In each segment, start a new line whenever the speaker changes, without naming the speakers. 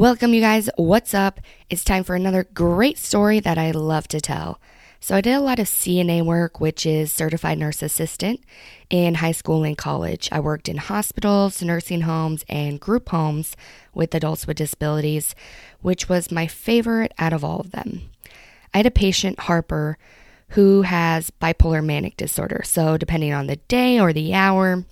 Welcome, you guys. What's up? It's time for another great story that I love to tell. So, I did a lot of CNA work, which is certified nurse assistant, in high school and college. I worked in hospitals, nursing homes, and group homes with adults with disabilities, which was my favorite out of all of them. I had a patient, Harper, who has bipolar manic disorder. So, depending on the day or the hour,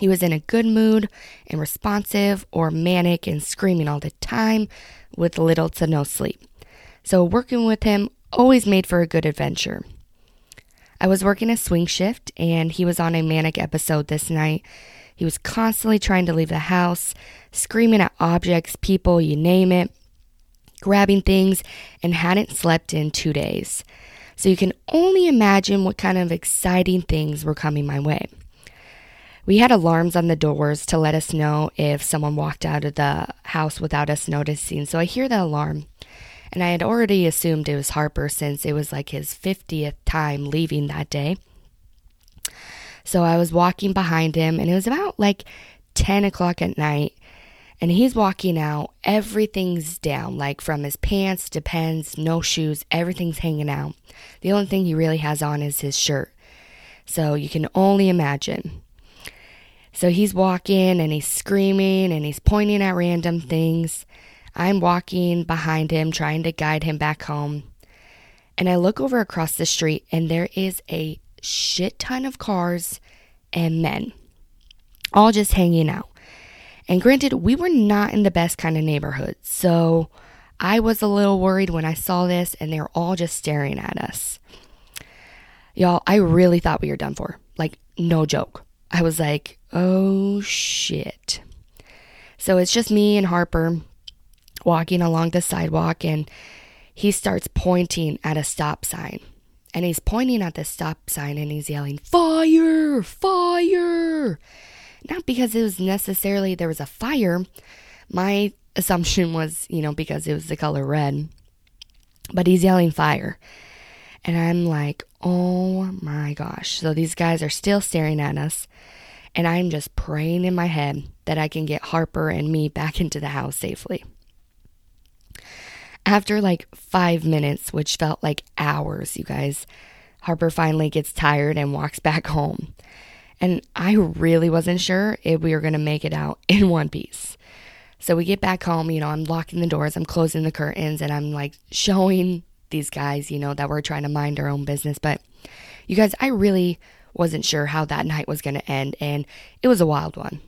he was in a good mood and responsive, or manic and screaming all the time with little to no sleep. So, working with him always made for a good adventure. I was working a swing shift, and he was on a manic episode this night. He was constantly trying to leave the house, screaming at objects, people, you name it, grabbing things, and hadn't slept in two days. So you can only imagine what kind of exciting things were coming my way. We had alarms on the doors to let us know if someone walked out of the house without us noticing. So I hear the alarm, and I had already assumed it was Harper since it was like his 50th time leaving that day. So I was walking behind him, and it was about like 10 o'clock at night. And he's walking out, everything's down, like from his pants to pens, no shoes, everything's hanging out. The only thing he really has on is his shirt. So you can only imagine. So he's walking and he's screaming and he's pointing at random things. I'm walking behind him, trying to guide him back home. And I look over across the street and there is a shit ton of cars and men, all just hanging out. And granted, we were not in the best kind of neighborhood. So I was a little worried when I saw this and they were all just staring at us. Y'all, I really thought we were done for. Like, no joke. I was like, oh shit. So it's just me and Harper walking along the sidewalk, and he starts pointing at a stop sign. And he's pointing at the stop sign and he's yelling, Fire! Fire! Not because it was necessarily there was a fire. My assumption was, you know, because it was the color red. But he's yelling fire. And I'm like, oh my gosh. So these guys are still staring at us. And I'm just praying in my head that I can get Harper and me back into the house safely. After like five minutes, which felt like hours, you guys, Harper finally gets tired and walks back home. And I really wasn't sure if we were going to make it out in one piece. So we get back home, you know, I'm locking the doors, I'm closing the curtains, and I'm like showing these guys, you know, that we're trying to mind our own business. But you guys, I really wasn't sure how that night was going to end, and it was a wild one.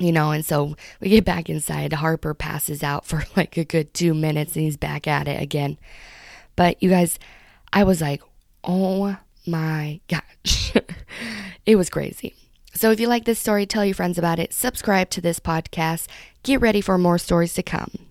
You know, and so we get back inside. Harper passes out for like a good two minutes and he's back at it again. But you guys, I was like, oh my gosh. it was crazy. So if you like this story, tell your friends about it, subscribe to this podcast, get ready for more stories to come.